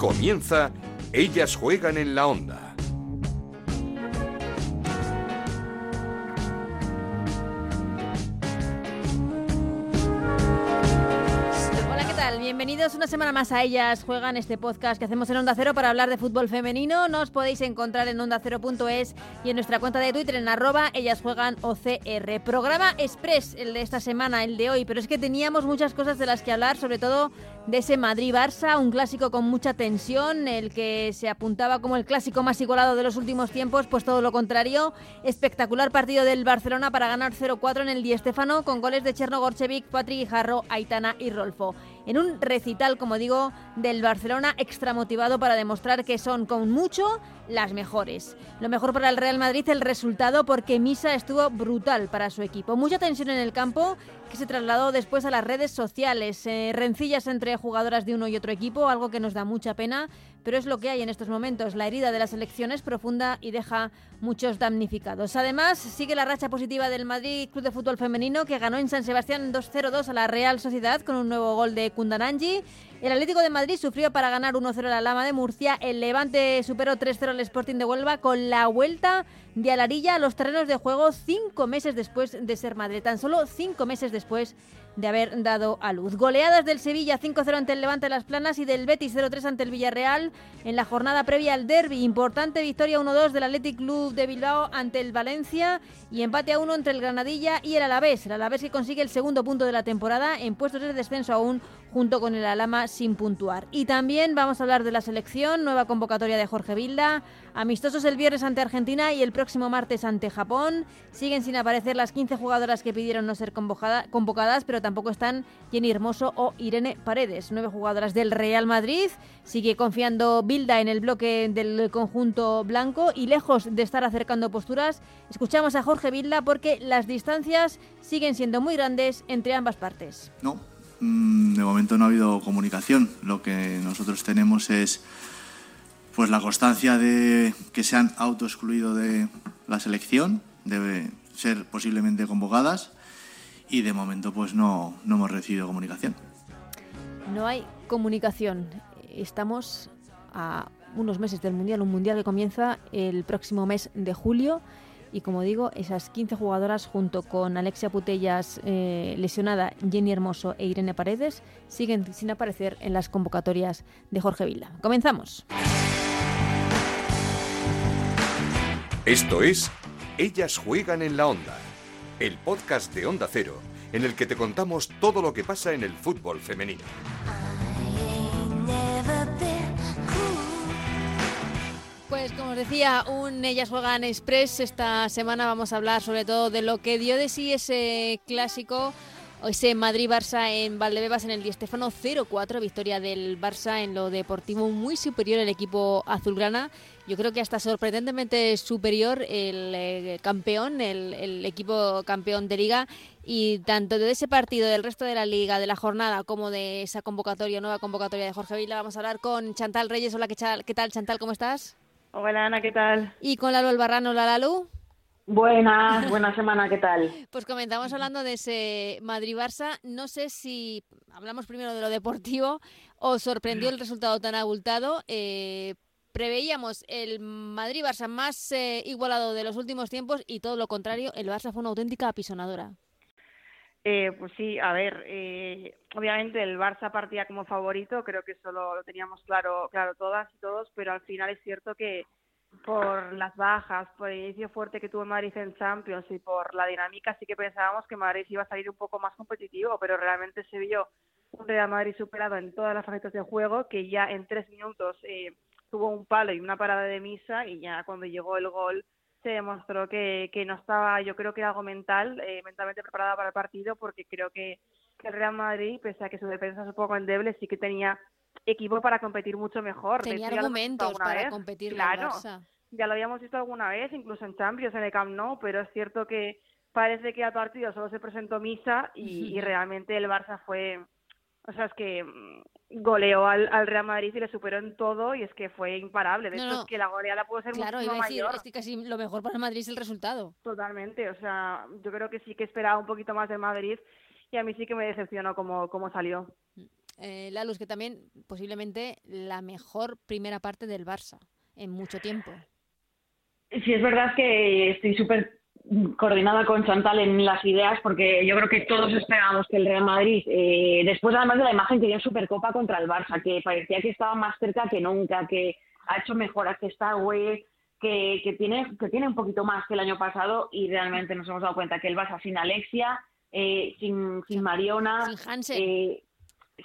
Comienza Ellas juegan en la onda. Bienvenidos una semana más a ellas. Juegan este podcast que hacemos en Onda Cero para hablar de fútbol femenino. Nos podéis encontrar en ondacero.es y en nuestra cuenta de Twitter en arroba ellas juegan OCR. Programa express el de esta semana, el de hoy, pero es que teníamos muchas cosas de las que hablar, sobre todo de ese Madrid-Barça, un clásico con mucha tensión, el que se apuntaba como el clásico más igualado de los últimos tiempos, pues todo lo contrario. Espectacular partido del Barcelona para ganar 0-4 en el Di Stéfano con goles de Cherno Gorchevic, Patrick Jarro, Aitana y Rolfo en un recital, como digo, del Barcelona extra motivado para demostrar que son con mucho las mejores. Lo mejor para el Real Madrid el resultado porque Misa estuvo brutal para su equipo. Mucha tensión en el campo que se trasladó después a las redes sociales. Eh, rencillas entre jugadoras de uno y otro equipo, algo que nos da mucha pena, pero es lo que hay en estos momentos. La herida de la selección es profunda y deja muchos damnificados. Además, sigue la racha positiva del Madrid Club de Fútbol Femenino que ganó en San Sebastián 2-0-2 a la Real Sociedad con un nuevo gol de Kundananji. El Atlético de Madrid sufrió para ganar 1-0 a la Lama de Murcia. El Levante superó 3-0 al Sporting de Huelva con la vuelta de Alarilla a los terrenos de juego cinco meses después de ser madre. Tan solo cinco meses después de haber dado a luz. Goleadas del Sevilla 5-0 ante el Levante Las Planas y del Betis 0-3 ante el Villarreal en la jornada previa al derby. Importante victoria 1-2 del Athletic Club de Bilbao ante el Valencia y empate a 1 entre el Granadilla y el Alavés. El Alavés que consigue el segundo punto de la temporada en puestos de descenso aún junto con el Alama sin puntuar. Y también vamos a hablar de la selección, nueva convocatoria de Jorge Vilda, amistosos el viernes ante Argentina y el próximo martes ante Japón. Siguen sin aparecer las 15 jugadoras que pidieron no ser convocadas, pero tampoco están Jenny Hermoso o Irene Paredes, nueve jugadoras del Real Madrid. Sigue confiando Bilda en el bloque del conjunto blanco y lejos de estar acercando posturas, escuchamos a Jorge Vilda porque las distancias siguen siendo muy grandes entre ambas partes. No, Mm, de momento no ha habido comunicación. Lo que nosotros tenemos es pues la constancia de que se han autoexcluido de la selección, debe ser posiblemente convocadas y de momento pues no, no hemos recibido comunicación. No hay comunicación. Estamos a unos meses del Mundial, un Mundial que comienza el próximo mes de julio y como digo, esas 15 jugadoras junto con Alexia Putellas eh, lesionada, Jenny Hermoso e Irene Paredes siguen sin aparecer en las convocatorias de Jorge Vila. Comenzamos. Esto es Ellas juegan en la onda, el podcast de Onda Cero, en el que te contamos todo lo que pasa en el fútbol femenino. Pues como os decía, un Ellas Juegan Express. Esta semana vamos a hablar sobre todo de lo que dio de sí ese clásico, ese Madrid-Barça en Valdebebas en el Di Stéfano 0-4, victoria del Barça en lo deportivo muy superior el equipo azulgrana. Yo creo que hasta sorprendentemente superior el eh, campeón, el, el, equipo campeón de liga. Y tanto de ese partido, del resto de la liga, de la jornada, como de esa convocatoria, nueva convocatoria de Jorge Vila, vamos a hablar con Chantal Reyes. Hola, ¿qué tal, Chantal? ¿Cómo estás? Hola Ana, ¿qué tal? Y con Lalo Albarrano, la Lalu. Buenas, buena semana, ¿qué tal? Pues comentamos hablando de ese Madrid-Barça. No sé si hablamos primero de lo deportivo. ¿Os sorprendió el resultado tan abultado? Eh, preveíamos el Madrid-Barça más eh, igualado de los últimos tiempos y todo lo contrario, el Barça fue una auténtica apisonadora. Eh, pues sí, a ver, eh, obviamente el Barça partía como favorito, creo que eso lo, teníamos claro, claro todas y todos, pero al final es cierto que por las bajas, por el inicio fuerte que tuvo Madrid en Champions y por la dinámica, sí que pensábamos que Madrid iba a salir un poco más competitivo, pero realmente se vio un Real Madrid superado en todas las facetas del juego, que ya en tres minutos eh, tuvo un palo y una parada de misa y ya cuando llegó el gol se demostró que, que no estaba, yo creo que algo mental, eh, mentalmente preparada para el partido, porque creo que, el Real Madrid, pese a que su defensa es un poco endeble, sí que tenía equipo para competir mucho mejor. Tenía argumentos para competir claro, Ya lo habíamos visto alguna vez, incluso en Champions, en el Camp Nou, pero es cierto que parece que al partido solo se presentó Misa y, y realmente el Barça fue o sea, es que mm, goleó al, al, Real Madrid y le superó en todo y es que fue imparable. De hecho, es que la goleada pudo ser claro, mucho mayor. Es que casi lo mejor para el Madrid es el resultado. Totalmente. O sea, yo creo que sí que esperaba un poquito más de Madrid y a mí sí que me decepcionó cómo, cómo salió. eh, Lalus, que también posiblemente la mejor primera parte del Barça en mucho tiempo. Sí, es verdad que estoy súper coordinada con Chantal en las ideas porque yo creo que todos esperábamos que el Real Madrid, eh, después además de la imagen que dio en Supercopa contra el Barça, que parecía que estaba más cerca que nunca, que ha hecho mejoras, que está güey, que, que, tiene, que tiene un poquito más que el año pasado y realmente nos hemos dado cuenta que el Barça sin Alexia, eh, sin, sin Mariona, eh,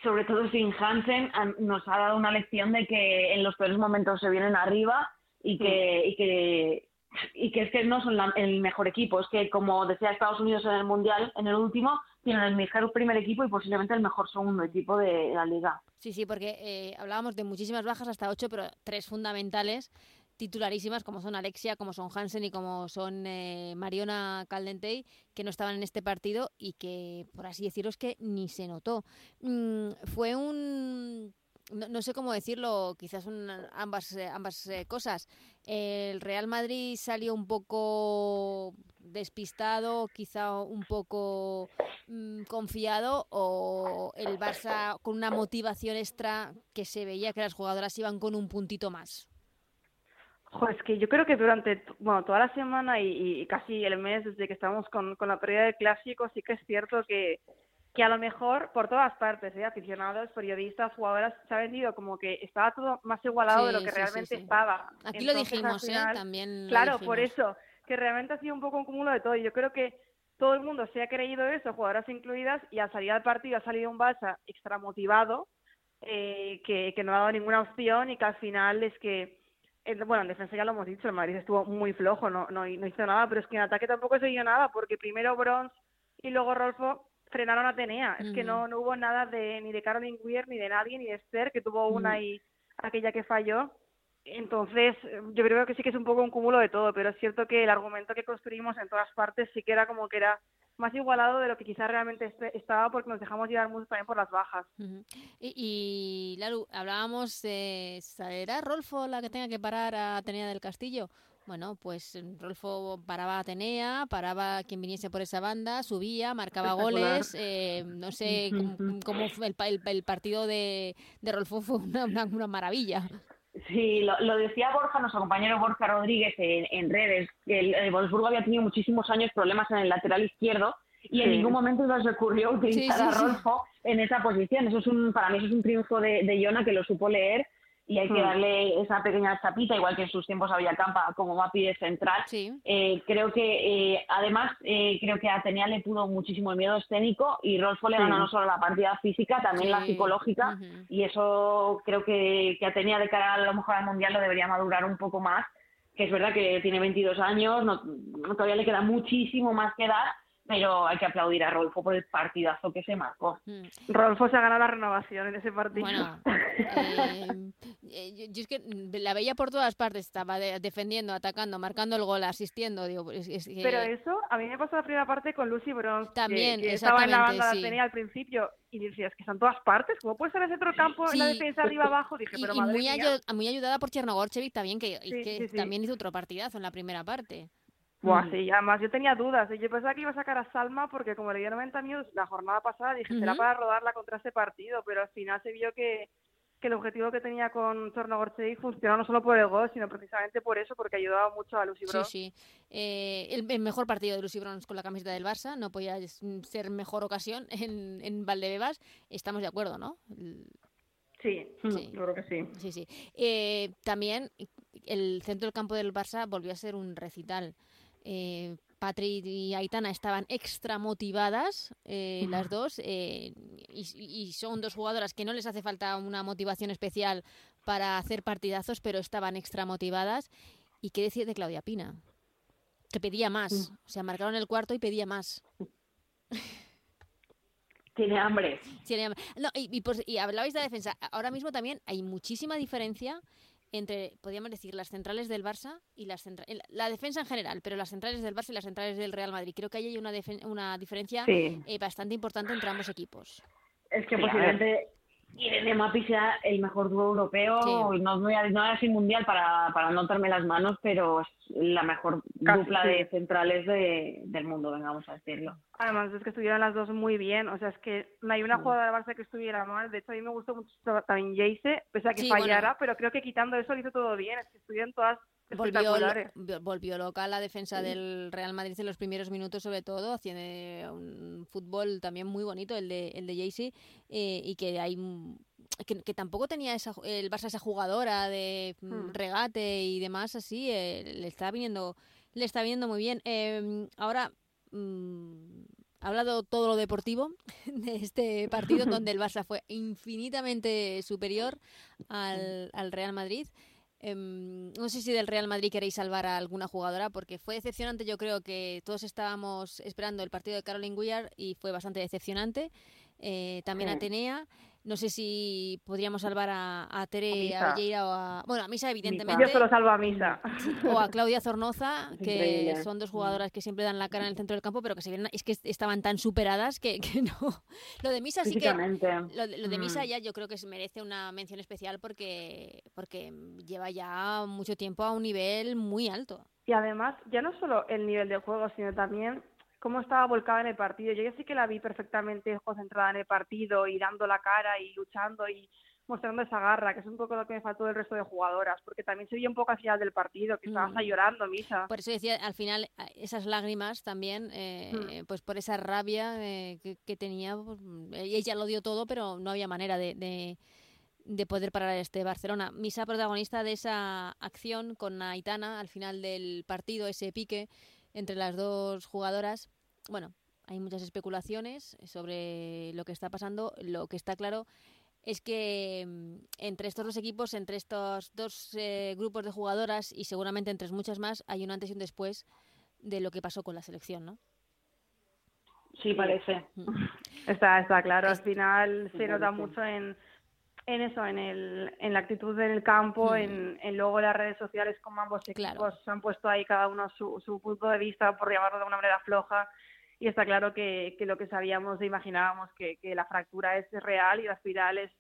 sobre todo sin Hansen, nos ha dado una lección de que en los peores momentos se vienen arriba y que, y que y que es que no son el mejor equipo, es que como decía Estados Unidos en el Mundial, en el último, tienen el mejor primer equipo y posiblemente el mejor segundo equipo de la liga. Sí, sí, porque eh, hablábamos de muchísimas bajas, hasta ocho, pero tres fundamentales titularísimas como son Alexia, como son Hansen y como son eh, Mariona Caldentey, que no estaban en este partido y que, por así decirlo, es que ni se notó. Mm, fue un no, sé cómo decirlo, quizás ambas, eh, ambas eh, cosas. El Real Madrid salió un poco despistado, quizá un poco mm, confiado, o el Barça con una motivación extra que se veía que las jugadoras iban con un puntito más. es que yo creo que durante bueno, toda la semana y, casi el mes desde que estamos con, con la pérdida del clásico, sí que es cierto que, que a lo mejor por todas partes, ¿eh? aficionados, periodistas, jugadoras, se ha vendido como que estaba todo más igualado de lo que realmente estaba. Aquí lo dijimos, ¿eh? También. Claro, por eso, que realmente ha sido un poco un cúmulo de todo. Y yo creo que todo el mundo se ha creído eso, jugadoras incluidas, y al salir del partido ha salido un Barça extra motivado, eh, que, que no ha dado ninguna opción y que al final es que bueno, en defensa ya lo hemos dicho, el Madrid estuvo muy flojo, no, no, no hizo nada, pero es que en ataque tampoco se dio nada, porque primero Bronze y luego Rolfo frenaron a Atenea. Es que no, no hubo nada de ni de Caroline Weir, ni de nadie, ni de Esther, que tuvo una y aquella que falló. Entonces, yo creo que sí que es un poco un cúmulo de todo, pero es cierto que el argumento que construimos en todas partes sí que era como que era más igualado de lo que quizás realmente estaba porque nos dejamos llevar mucho también por las bajas. y, y, Lalu, hablábamos de, ¿será Rolfo la que tenga que parar a Atenea del Castillo? Bueno, pues Rolfo paraba a Atenea, paraba a quien viniese por esa banda, subía, marcaba goles. Eh, no sé cómo, fue el, el, partido de, de, Rolfo fue una, una, maravilla. Sí, lo, decía Borja, nuestro compañero Borja Rodríguez en, redes, que el, Wolfsburgo había tenido muchísimos años problemas en el lateral izquierdo y en ningún momento se ocurrió utilizar a Rolfo en esa posición. Eso es un, para mí eso es un triunfo de, de Jona que lo supo leer y hay que hmm. darle esa pequeña chapita, igual que en sus tiempos había Campa como Mapi de central. Eh, creo que, eh, además, eh, creo que a Atenea le pudo muchísimo el miedo escénico y Rolfo le ganó no solo la partida física, también la psicológica, y eso creo que, que Atenea de cara a lo mejor al Mundial lo debería madurar un poco más, que es verdad que tiene 22 años, no, todavía le queda muchísimo más que dar, pero hay que aplaudir a Rolfo por el partidazo que se marcó. Mm. Rolfo se ha ganado la renovación en ese partido. Bueno, eh, eh, yo, es que la veía por todas partes, estaba defendiendo, atacando, marcando el gol, asistiendo. Digo, Pero eso, a mí me pasó la primera parte con Lucy Bronze. También, que, estaba en la banda sí. tenía al principio y decías que están todas partes, ¿cómo puede ser ese otro campo en la defensa arriba abajo? Dije, pero madre muy, muy ayudada por Chernogorchevic también, que, que también hizo otro partidazo en la primera parte. Buah, sí, además yo tenía dudas. Yo pensaba que iba a sacar a Salma porque como le dio 90 minutos la jornada pasada, dije, será para rodarla contra ese partido, pero al final se vio que, que el objetivo que tenía con Tornogorchevich funcionó no solo por el gol, sino precisamente por eso, porque ayudaba mucho a Lucy Bronze. Sí, sí. Eh, el, mejor partido de Lucy Bronze con la camiseta del Barça, no podía ser mejor ocasión en, en Valdebebas. Estamos de acuerdo, ¿no? Sí, sí, creo que sí. Sí, sí. Eh, también el centro del campo del Barça volvió a ser un recital eh, Patri y Aitana estaban extra motivadas, eh, las dos, eh, y, son dos jugadoras que no les hace falta una motivación especial para hacer partidazos, pero estaban extra motivadas. ¿Y qué decir de Claudia Pina? Que pedía más, o sea, marcaron el cuarto y pedía más. Tiene hambre. Tiene hambre. No, y, pues, y hablabais de la defensa. Ahora mismo también hay muchísima diferencia entre, podríamos decir, las centrales del Barça y las centrales, la defensa en general, pero las centrales del Barça y las centrales del Real Madrid. Creo que ahí hay una, una diferencia eh, bastante importante entre ambos equipos. Es que posiblemente Irene Mapi sea el mejor dúo europeo, y no, voy a, no así mundial para, para no darme las manos, pero es la mejor dupla de centrales de, del mundo, vengamos a decirlo. Además es que estuvieron las dos muy bien, o sea, es que no hay una jugadora de Barça que estuviera mal, de hecho a mí me gustó mucho también Jace, pese a que fallara, pero creo que quitando eso lo hizo todo bien, es que estuvieron todas Volvió, volvió loca la defensa del Real Madrid en los primeros minutos, sobre todo, haciendo un fútbol también muy bonito, el de, el de Jaycee, eh, y que hay que, tampoco tenía esa, el Barça esa jugadora de mm, hmm. regate y demás así, eh, le está viniendo le está viniendo muy bien. Em, ahora mm, ha hablado todo lo deportivo de este partido donde el Barça fue infinitamente superior al, al Real Madrid. Em, no sé si del Real Madrid queréis salvar a alguna jugadora, porque fue decepcionante. Yo creo que todos estábamos esperando el partido de Caroline Guillard y fue bastante decepcionante. Eh, también Atenea. No sé si podríamos salvar a, a Tere, a, o a... Bueno, a Misa, evidentemente. Yo solo salvo a Misa. O a Claudia Zornoza, que son dos jugadoras que siempre dan la cara en el centro del campo, pero que se es que estaban tan superadas que, que no. Lo de Misa sí que... Lo, de Misa mm. ya yo creo que merece una mención especial porque, porque lleva ya mucho tiempo a un nivel muy alto. Y además, ya no solo el nivel de juego, sino también cómo estaba volcada en el partido. Yo ya sí que la vi perfectamente concentrada en el partido y dando la cara y luchando y mostrando esa garra, que es un poco lo que me faltó del resto de jugadoras, porque también se vio un poco al final del partido, que estabas mm. llorando, Misa. Por eso decía, al final, esas lágrimas también, eh, mm. pues por esa rabia eh, que, tenía, pues, ella lo dio todo, pero no había manera de, de, poder parar este Barcelona. Misa protagonista de esa acción con Aitana al final del partido, ese pique entre las dos jugadoras, bueno, hay muchas especulaciones sobre lo que está pasando. Lo que está claro es que mm, entre estos dos equipos, entre estos dos eh, grupos de jugadoras y seguramente entre muchas más, hay un antes y un después de lo que pasó con la selección, ¿no? Sí, parece. Mm. Está, está claro. Al final se nota mucho en, en eso, en, el, en la actitud en el campo, mm. en, en, luego las redes sociales, como ambos equipos han puesto ahí cada uno su, su punto de vista, por llamarlo de una manera floja. Y está claro que, que lo que sabíamos e imaginábamos, que, que la fractura es real y la espiral es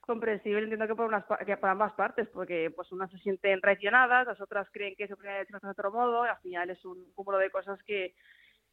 comprensible, entiendo que por, unas, que por ambas partes, porque pues unas se sienten traicionadas, las otras creen que se puede hacer de otro modo, y al final es un cúmulo de cosas que,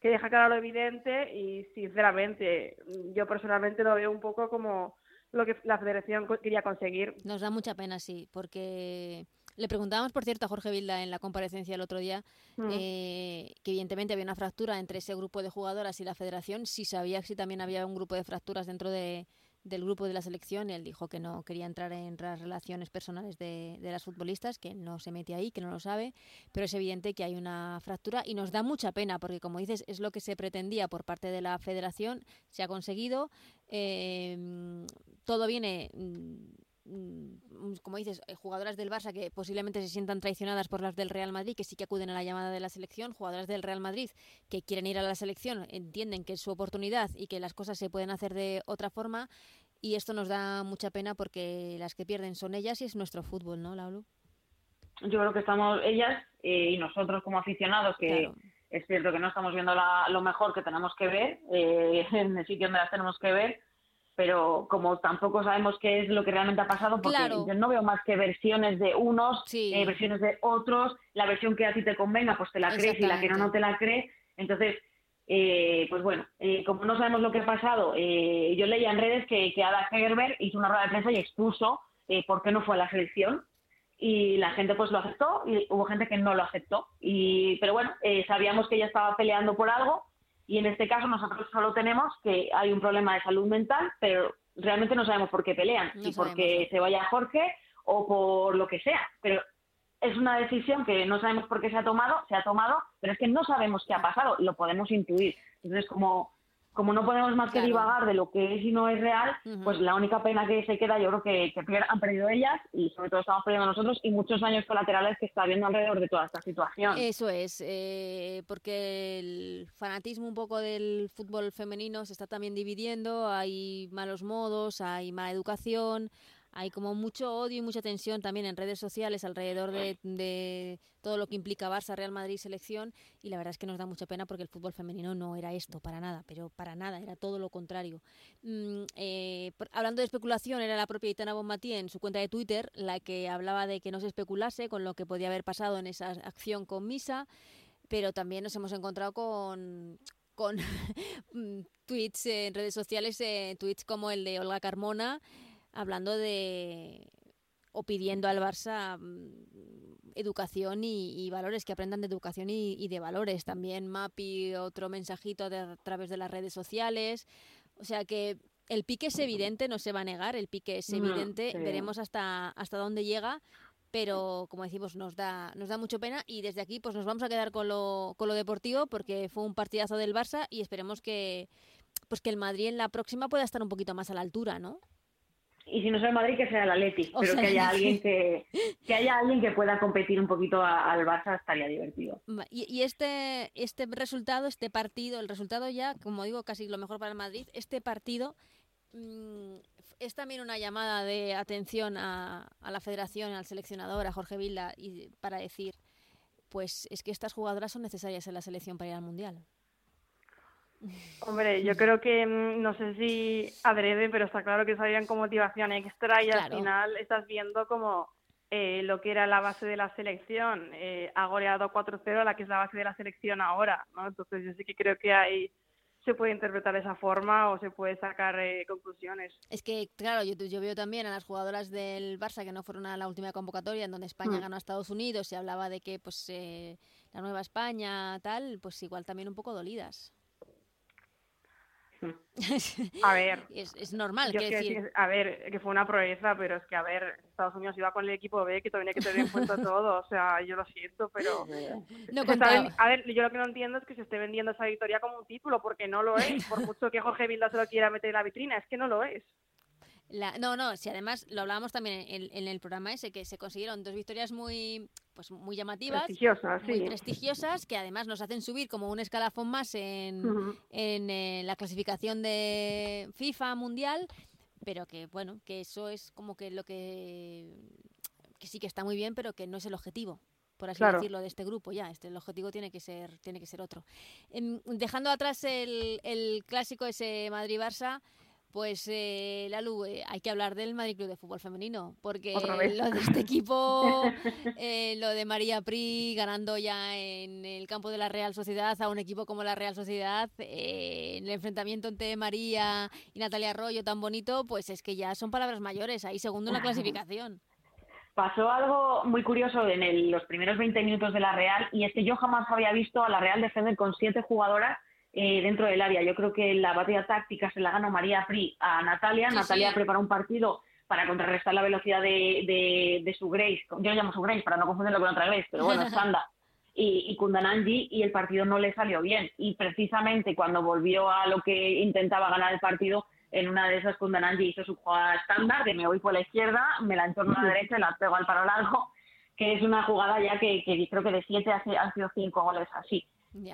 que deja claro lo evidente y sinceramente yo personalmente lo veo un poco como lo que la federación quería conseguir. Nos da mucha pena, sí, porque le preguntábamos, por cierto, a Jorge Vilda en la comparecencia el otro día, mm. eh, que evidentemente había una fractura entre ese grupo de jugadoras y la federación, si sabía si también había un grupo de fracturas dentro de, del grupo de la selección. Él dijo que no quería entrar en las relaciones personales de, de, las futbolistas, que no se mete ahí, que no lo sabe, pero es evidente que hay una fractura y nos da mucha pena porque, como dices, es lo que se pretendía por parte de la federación, se ha conseguido. Eh, todo viene mm, como dices, eh, jugadoras del Barça que posiblemente se sientan traicionadas por las del Real Madrid, que sí que acuden a la llamada de la selección, jugadoras del Real Madrid que quieren ir a la selección, entienden que es su oportunidad y que las cosas se pueden hacer de otra forma y esto nos da mucha pena porque las que pierden son ellas y es nuestro fútbol, ¿no, Laulu? Yo creo que estamos ellas eh, y nosotros como aficionados que es cierto que no estamos viendo lo mejor que tenemos que ver eh, en el sitio donde las tenemos que ver pero como tampoco sabemos qué es lo que realmente ha pasado, porque yo no veo más que versiones de unos, eh, versiones de otros, la versión que a ti te convenga, pues te la crees y la que no, no te la cree. Entonces, eh, pues bueno, eh, como no sabemos lo que ha pasado, yo leía en redes que, que Ada Hegerberg hizo una rueda de prensa y expuso por qué no fue a la selección y la gente pues lo aceptó y hubo gente que no lo aceptó. Y, pero bueno, sabíamos que ella estaba peleando por algo y en este caso nosotros solo tenemos que hay un problema de salud mental, pero realmente no sabemos por qué pelean, si porque se vaya Jorge o por lo que sea. Pero es una decisión que no sabemos por qué se ha tomado, se ha tomado, pero es que no sabemos qué ha pasado, lo podemos intuir. Entonces, como como no podemos más que divagar de lo que es y no es real, pues la única pena que se queda, yo creo que, que, han perdido ellas y sobre todo estamos perdiendo nosotros y muchos años colaterales que está habiendo alrededor de toda esta situación. Eso es, eh, porque el fanatismo un poco del fútbol femenino se está también dividiendo, hay malos modos, hay mala educación, hay como mucho odio y mucha tensión también en redes sociales alrededor de, todo lo que implica Barça, Real Madrid, selección, y la verdad es que nos da mucha pena porque el fútbol femenino no era esto, para nada, pero para nada, era todo lo contrario. Mm, eh, hablando de especulación, era la propia Itana Bonmatí en su cuenta de Twitter la que hablaba de que no se especulase con lo que podía haber pasado en esa acción con Misa, pero también nos hemos encontrado con, con mm, tweets en redes sociales, eh, tweets como el de Olga Carmona, hablando de o pidiendo al Barça mm, educación y, valores, que aprendan de educación y, de valores. También Mapi, otro mensajito a través de las redes sociales. O sea que el pique es evidente, no se va a negar, el pique es evidente, veremos hasta, hasta dónde llega, pero como decimos, nos da, nos da mucho pena y desde aquí pues nos vamos a quedar con lo, con lo deportivo porque fue un partidazo del Barça y esperemos que, pues que el Madrid en la próxima pueda estar un poquito más a la altura, ¿no? Y si no es el Madrid que sea el Atleti, pero que haya alguien que, que haya alguien que pueda competir un poquito al Barça estaría divertido. Y, este este resultado, este partido, el resultado ya, como digo, casi lo mejor para el Madrid, este partido mm, es también una llamada de atención a, a, la Federación, al seleccionador, a Jorge Vilda, y para decir, pues es que estas jugadoras son necesarias en la selección para ir al Mundial. Hombre, yo creo que mm, no sé si adrede, pero está claro que salían con motivación extra y al final estás viendo como eh, lo que era la base de la selección. Eh, ha goleado 4-0 la que es la base de la selección ahora, ¿no? Entonces yo sí que creo que ahí se puede interpretar de esa forma o se puede sacar eh, conclusiones. Es que, claro, yo, yo veo también a las jugadoras del Barça que no fueron a la última convocatoria en donde España mm. ganó a Estados Unidos, se hablaba de que pues la nueva España, tal, pues igual también un poco dolidas. A ver. es, normal. que decir... a ver, que fue una proeza, pero es que, a ver, Estados Unidos iba con el equipo B, que también hay que tener en cuenta todo. O sea, yo lo siento, pero. No a ver, yo lo que no entiendo es que se esté vendiendo esa victoria como un título, porque no lo es. Por mucho que Jorge Vilda se lo quiera meter en la vitrina, es que no lo es no, no, si además lo hablábamos también en, el programa ese, que se consiguieron dos victorias muy, pues muy llamativas, prestigiosas, muy prestigiosas, que además nos hacen subir como un escalafón más en, en eh, la clasificación de FIFA mundial, pero que bueno, que eso es como que lo que, que sí que está muy bien, pero que no es el objetivo por así decirlo, de este grupo ya. Este, el objetivo tiene que ser, tiene que ser otro. Em, dejando atrás el, el clásico ese Madrid-Barça, pues, eh, Lalu, eh, hay que hablar del Madrid Club de Fútbol Femenino, porque lo de este equipo, eh, lo de María Pri ganando ya en el campo de la Real Sociedad a un equipo como la Real Sociedad, eh, en el enfrentamiento entre María y Natalia Arroyo tan bonito, pues es que ya son palabras mayores, ahí segundo en la clasificación. Pasó algo muy curioso en los primeros 20 minutos de la Real, y es que yo jamás había visto a la Real defender con siete jugadoras eh, dentro del área. Yo creo que la batalla táctica se la ganó María Free a Natalia. Natalia preparó un partido para contrarrestar la velocidad de, de, su Grace, yo lo llamo su Grace para no confundirlo con otra Grace, pero bueno, Sanda y, y Kundananji, y el partido no le salió bien. Y precisamente cuando volvió a lo que intentaba ganar el partido, en una de esas Kundananji hizo su jugada estándar, de me voy por la izquierda, me la entorno a la derecha y la pego al paro largo, que es una jugada ya que, que creo que de siete han sido cinco goles así.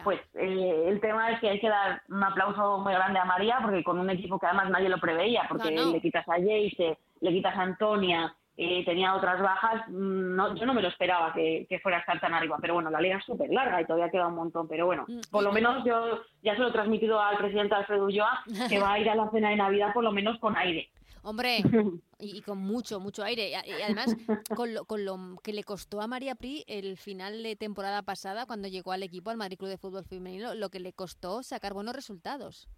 Pues eh, el tema es que hay que dar un aplauso muy grande a María, porque con un equipo que además nadie lo preveía, porque le quitas a Jace, le quitas a Antonia, eh, tenía otras bajas, mm, no, yo no me lo esperaba que, fuera a estar tan arriba, pero bueno, la liga es súper larga y todavía queda un montón, pero bueno, mm, por lo menos yo ya se lo he transmitido al presidente Alfredo Ulloa, que va a ir a la cena de Navidad por lo menos con aire. Hombre, y, con mucho, mucho aire. Y además, con lo, con lo que le costó a María Pri el final de temporada pasada, cuando llegó al equipo, al Madrid Club de Fútbol Femenino, lo que le costó sacar buenos resultados.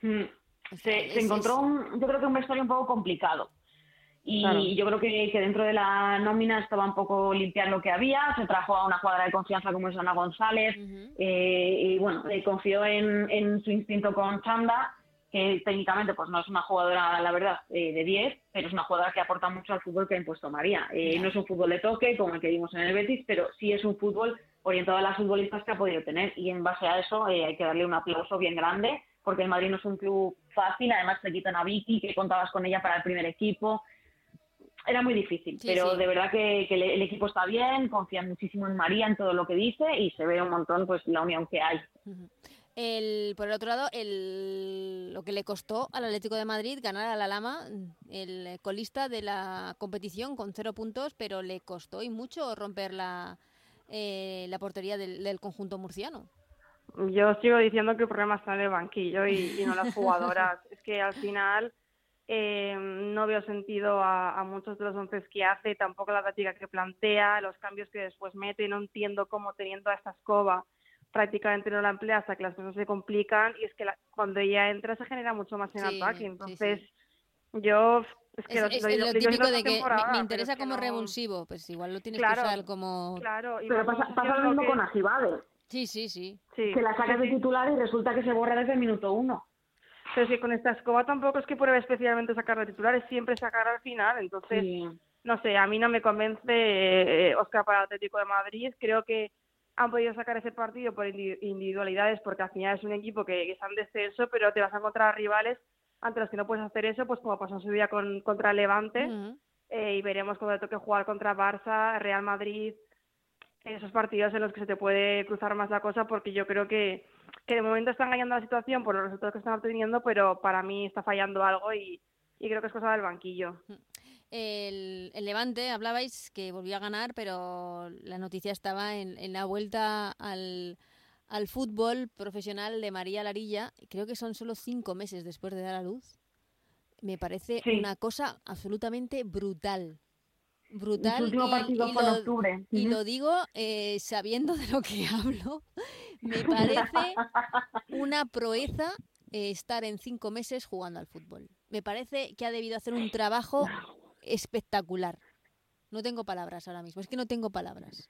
Mm, se, encontró, un, yo creo que un vestuario un poco complicado. Y yo creo que, que, dentro de la nómina estaba un poco limpiar lo que había. Se trajo a una jugadora de confianza como es Ana González. eh, y bueno, confió en, en, su instinto con Chanda que técnicamente pues no es una jugadora, la verdad, eh, de 10, pero es una jugadora que aporta mucho al fútbol que ha impuesto María. Eh, no es un fútbol de toque como el que vimos en el Betis, pero sí es un fútbol orientado a las futbolistas que ha podido tener y en base a eso eh, hay que darle un aplauso bien grande porque el Madrid no es un club fácil, además te quitan a Vicky, que contabas con ella para el primer equipo. Era muy difícil, pero de verdad que, el, equipo está bien, confían muchísimo en María, en todo lo que dice y se ve un montón pues la unión que hay. El, por el otro lado, el, lo que le costó al Atlético de Madrid ganar a la Lama, el colista de la competición con cero puntos, pero le costó y mucho romper la, eh, la portería del, conjunto murciano. Yo sigo diciendo que el problema está en el banquillo y, no las jugadoras. es que al final eh, no veo sentido a, muchos de los once que hace, tampoco la táctica que plantea, los cambios que después mete. No entiendo cómo teniendo a esta escoba prácticamente no la emplea hasta que las cosas se complican y es que cuando ella entra se genera mucho más en ataque. Entonces, yo es que es, lo, típico de que me, interesa como revulsivo, pues igual lo tienes que usar como... Claro, pero pasa, lo mismo con Agibade. Sí, sí, sí, Que la sacas de titular y resulta que se borra desde el minuto uno. Pero sí, con esta escoba tampoco es que pruebe especialmente sacar de titular, es siempre sacar al final. Entonces, no sé, a mí no me convence eh, Oscar para el Atlético de Madrid. Creo que han podido sacar ese partido por individualidades porque al final es un equipo que, está en descenso, pero te vas a encontrar rivales ante los que no puedes hacer eso, pues como pasó en su día con, contra Levante, eh, y veremos cuando toque jugar contra Barça, Real Madrid, esos partidos en los que se te puede cruzar más la cosa, porque yo creo que, que de momento están ganando la situación por los resultados que están obteniendo, pero para mí está fallando algo y, y creo que es cosa del banquillo. El, Levante, hablabais que volvió a ganar, pero la noticia estaba en, en la vuelta al, al fútbol profesional de María Larilla, creo que son solo cinco meses después de dar a luz, me parece una cosa absolutamente brutal. Brutal. último y, partido y, lo, octubre. y lo digo eh, sabiendo de lo que hablo. Me parece una proeza eh, estar en cinco meses jugando al fútbol. Me parece que ha debido hacer un trabajo espectacular. No tengo palabras ahora mismo, es que no tengo palabras.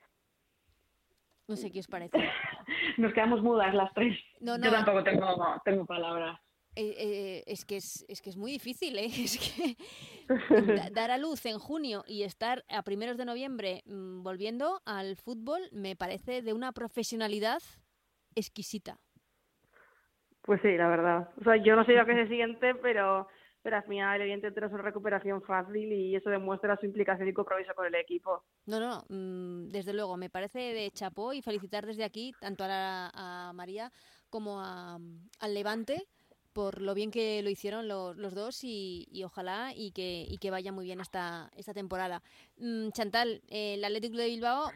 No sé qué os parece. Nos quedamos mudas las tres. Yo tampoco tengo, tengo palabras. Eh, eh, es, que es, es, que es muy difícil, ¿eh? Es que dar a luz en junio y estar a primeros de noviembre mm, volviendo al fútbol me parece de una profesionalidad exquisita. Pues sí, la verdad. O sea, yo no sé lo que es el siguiente, pero pero al final evidentemente no es una recuperación fácil y eso demuestra su implicación y compromiso con el equipo. No, no, mm, desde luego, me parece de chapó y felicitar desde aquí tanto a, María como a, al Levante por lo bien que lo hicieron los dos y, ojalá y que, y que vaya muy bien esta, esta temporada. Mm, Chantal, el Atlético de Bilbao,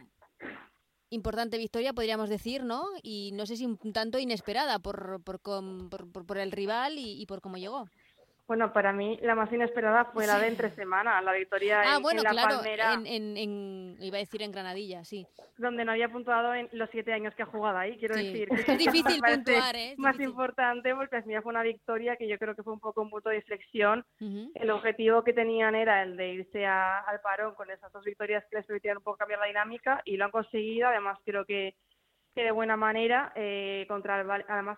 importante victoria podríamos decir, ¿no? Y no sé si un tanto inesperada por, por, por, por el rival y por cómo llegó. Bueno, para mí la más inesperada fue la de entre semana, la victoria ah, en, bueno, la claro, Palmera. En, iba a decir en Granadilla, sí. Donde no había puntuado en los siete años que ha jugado ahí, quiero decir. Es, difícil puntuar, ¿eh? más importante porque al final fue una victoria que yo creo que fue un poco un punto de inflexión. El objetivo que tenían era el de irse al parón con esas dos victorias que les permitieron un poco cambiar la dinámica y lo han conseguido. Además, creo que, que de buena manera, eh, contra el, además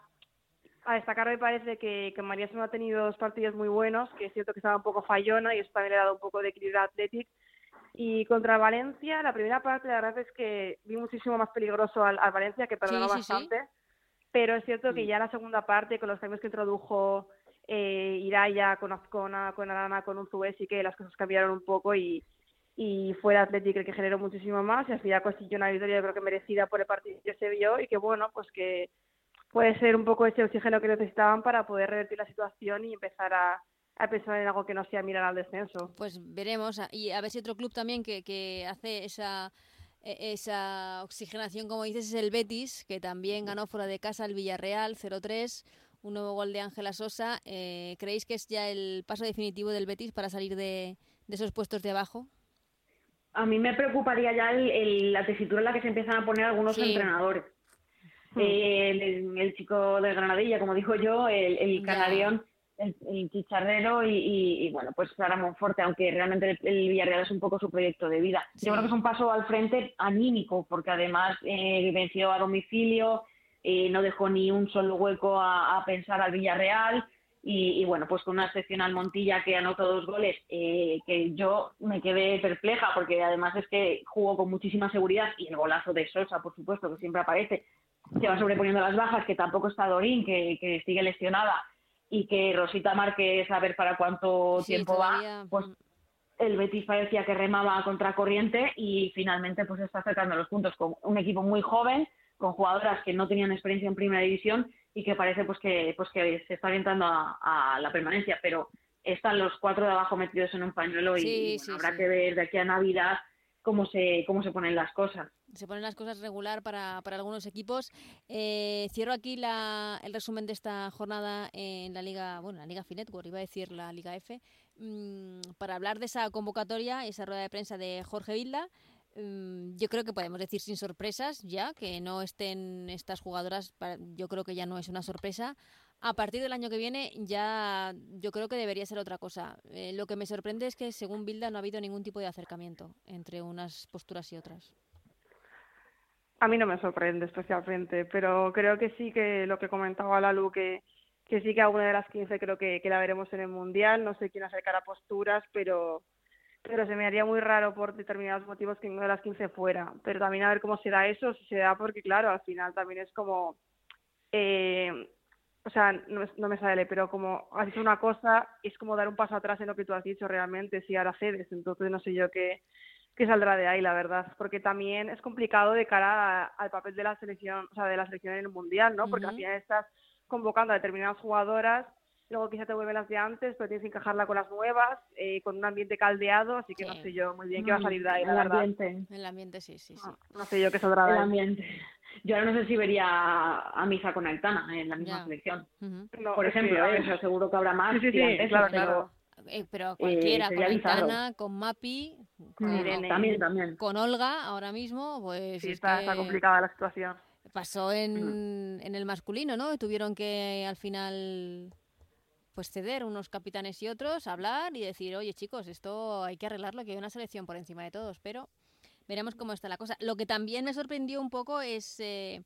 a destacar me parece que, que María no ha tenido dos partidos muy buenos, que es cierto que estaba un poco fallona y eso también le ha dado un poco de equilibrio Athletic. Y contra Valencia, la primera parte, la verdad es que vi muchísimo más peligroso al, Valencia, que perdonó bastante. Pero es cierto que ya la segunda parte, con los cambios que introdujo eh, Iraya, con Azcona, con Arana, con Unzué, sí que las cosas cambiaron un poco y, y fue el Athletic el que generó muchísimo más y al final consiguió una victoria creo que merecida por el partido que se vio y que bueno, pues que puede ser un poco ese oxígeno que necesitaban para poder revertir la situación y empezar a, pensar en algo que no sea mirar al descenso. Pues veremos, y a ver si otro club también que, que hace esa e, esa oxigenación, como dices, es el Betis, que también ganó fuera de casa el Villarreal 0-3, un nuevo gol de Ángela Sosa. Eh, ¿Creéis que es ya el paso definitivo del Betis para salir de, esos puestos de abajo? A mí me preocuparía ya el, la tesitura en la que se empiezan a poner algunos entrenadores. Hmm. el, chico de Granadilla, como dijo yo, el, el canadión, el, chicharrero y, bueno, pues Sara Monforte, aunque realmente el, Villarreal es un poco su proyecto de vida. Yo creo que es un paso al frente anímico, porque además eh, venció a domicilio, eh, no dejó ni un solo hueco a, pensar al Villarreal. Y, bueno, pues con una excepcional Montilla que anotó dos goles, eh, que yo me quedé perpleja porque además es que jugó con muchísima seguridad y el golazo de Sosa, por supuesto, que siempre aparece, se va sobreponiendo las bajas, que tampoco está Dorín, que, sigue lesionada, y que Rosita Márquez a ver para cuánto tiempo va, pues el Betis parecía que remaba a contracorriente y finalmente pues está acercando los puntos con un equipo muy joven, con jugadoras que no tenían experiencia en primera división y que parece pues que pues que se está orientando a, la permanencia, pero están los cuatro de abajo metidos en un pañuelo y, habrá que ver de aquí a Navidad cómo se cómo se ponen las cosas se ponen las cosas regular para, para algunos equipos. Eh, cierro aquí la, el resumen de esta jornada en la Liga, bueno, la Liga Finetwork, iba a decir la Liga F, mm, para hablar de esa convocatoria, esa rueda de prensa de Jorge Vilda. Mm, yo creo que podemos decir sin sorpresas ya, que no estén estas jugadoras, yo creo que ya no es una sorpresa. A partir del año que viene ya yo creo que debería ser otra cosa. Eh, lo que me sorprende es que según Bilda no ha habido ningún tipo de acercamiento entre unas posturas y otras. A mí no me sorprende especialmente, pero creo que sí que lo que comentaba Lalu, que, que sí que alguna de las 15 creo que, que la veremos en el Mundial. No sé quién acercará posturas, pero pero se me haría muy raro por determinados motivos que ninguna de las 15 fuera. Pero también a ver cómo se da eso, si se da porque, claro, al final también es como. Eh, o sea, no, no, me sale, pero como has dicho una cosa, es como dar un paso atrás en lo que tú has dicho realmente, si ahora cedes. Entonces, no sé yo qué, que saldrá de ahí, la verdad, porque también es complicado de cara al papel de la selección, o sea, de la selección en el mundial, ¿no? Porque al final estás convocando a determinadas jugadoras, luego quizá te vuelven las de antes, pero tienes que encajarla con las nuevas, eh, con un ambiente caldeado, así que no sé yo muy bien qué va a salir de ahí, la el Ambiente. El ambiente, sí, sí, sí. No, sé yo qué saldrá de ahí. El ambiente. Yo ahora no sé si vería a Misa con Aitana en la misma selección. Por ejemplo, ¿eh? seguro que habrá más. Sí, sí, sí, claro, claro. Eh, pero cualquiera, con Aitana, con Mapi, con, Irene, también, también. con Olga ahora mismo, pues sí, está, está, complicada la situación. Pasó en, en el masculino, ¿no? tuvieron que al final pues ceder unos capitanes y otros, hablar y decir, oye chicos, esto hay que arreglarlo, que hay una selección por encima de todos, pero veremos cómo está la cosa. Lo que también me sorprendió un poco es eh,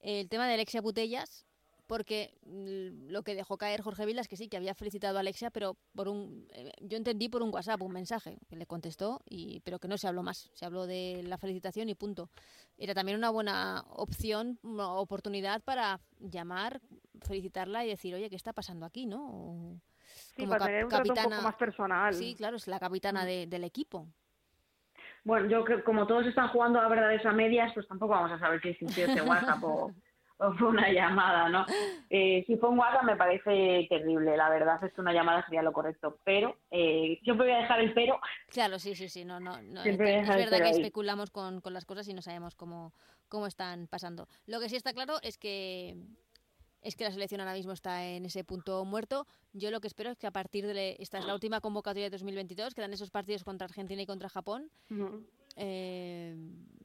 el tema de Alexia Butellas, porque mm, lo que dejó caer Jorge Vilas que sí, que había felicitado a Alexia, pero por un, eh, yo entendí por un WhatsApp, un mensaje, que le contestó, y, pero que no se habló más, se habló de la felicitación y punto. Era también una buena opción, una oportunidad para llamar, felicitarla y decir, oye, ¿qué está pasando aquí, no? sí, para tener un capitana, un poco más personal. Sí, claro, es la capitana mm. del equipo. Bueno, yo que como todos están jugando a verdades a medias, pues tampoco vamos a saber si sintió ese WhatsApp o una llamada, ¿no? Eh, si fue un WhatsApp me parece terrible, la verdad es que una llamada sería lo correcto, pero eh, siempre voy a dejar el pero. Claro, sí, sí, sí, no, no, no es, verdad que especulamos con, con, las cosas y no sabemos cómo, cómo están pasando. Lo que sí está claro es que es que la selección ahora mismo está en ese punto muerto. Yo lo que espero es que a partir de esta es la última convocatoria de 2022, quedan esos partidos contra Argentina y contra Japón. Eh,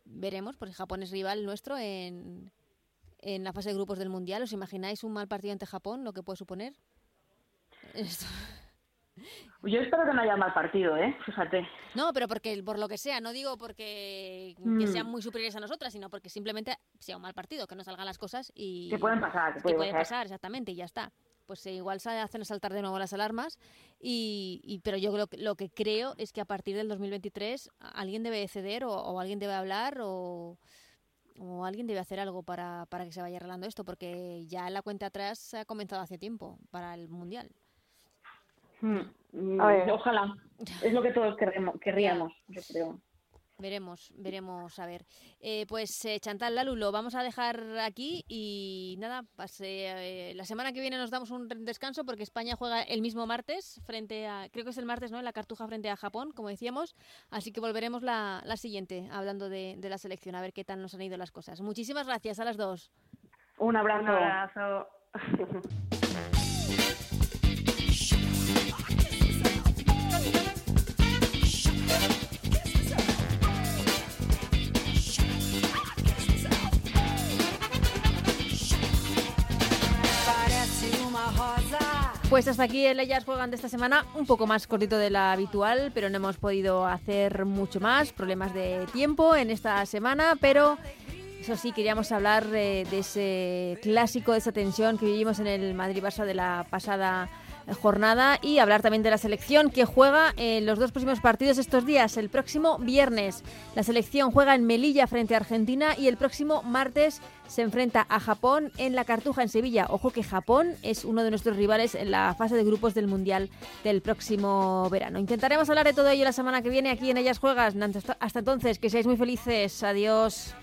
veremos, porque Japón es rival nuestro en, en la fase de grupos del Mundial. ¿Os imagináis un mal partido ante Japón, lo que puede suponer? Yo espero que no haya mal partido, ¿eh? Fíjate. No, pero porque por lo que sea, no digo porque mm. sean muy superiores a nosotras, sino porque simplemente sea un mal partido, que no salgan las cosas y... Que pueden pasar. Que, pueden pasar. exactamente, y ya está. Pues eh, igual se hacen saltar de nuevo las alarmas, y, pero yo creo, lo que creo es que a partir del 2023 alguien debe ceder o, o alguien debe hablar o o alguien debe hacer algo para, para que se vaya arreglando esto, porque ya la cuenta atrás se ha comenzado hace tiempo para el Mundial. Hmm. ojalá. Es lo que todos querríamos, yo creo. Veremos, veremos, a ver. Eh, pues eh, Chantal Lalu, lo vamos a dejar aquí y nada, pase, eh, la semana que viene nos damos un descanso porque España juega el mismo martes frente a, creo que es el martes, ¿no? En la Cartuja frente a Japón, como decíamos. Así que volveremos la, la siguiente hablando de, de, la selección, a ver qué tal nos han ido las cosas. Muchísimas gracias a las dos. Un abrazo. Un abrazo. Pues hasta aquí el Ellas Juegan de esta semana, un poco más cortito de la habitual, pero no hemos podido hacer mucho más, problemas de tiempo en esta semana, pero eso sí, queríamos hablar de, de ese clásico, de esa tensión que vivimos en el Madrid-Barça de la pasada jornada y hablar también de la selección que juega en los dos próximos partidos estos días. El próximo viernes la selección juega en Melilla frente a Argentina y el próximo martes se enfrenta a Japón en la Cartuja en Sevilla. Ojo que Japón es uno de nuestros rivales en la fase de grupos del Mundial del próximo verano. Intentaremos hablar de todo ello la semana que viene aquí en Ellas Juegas. Hasta entonces, que seáis muy felices. Adiós.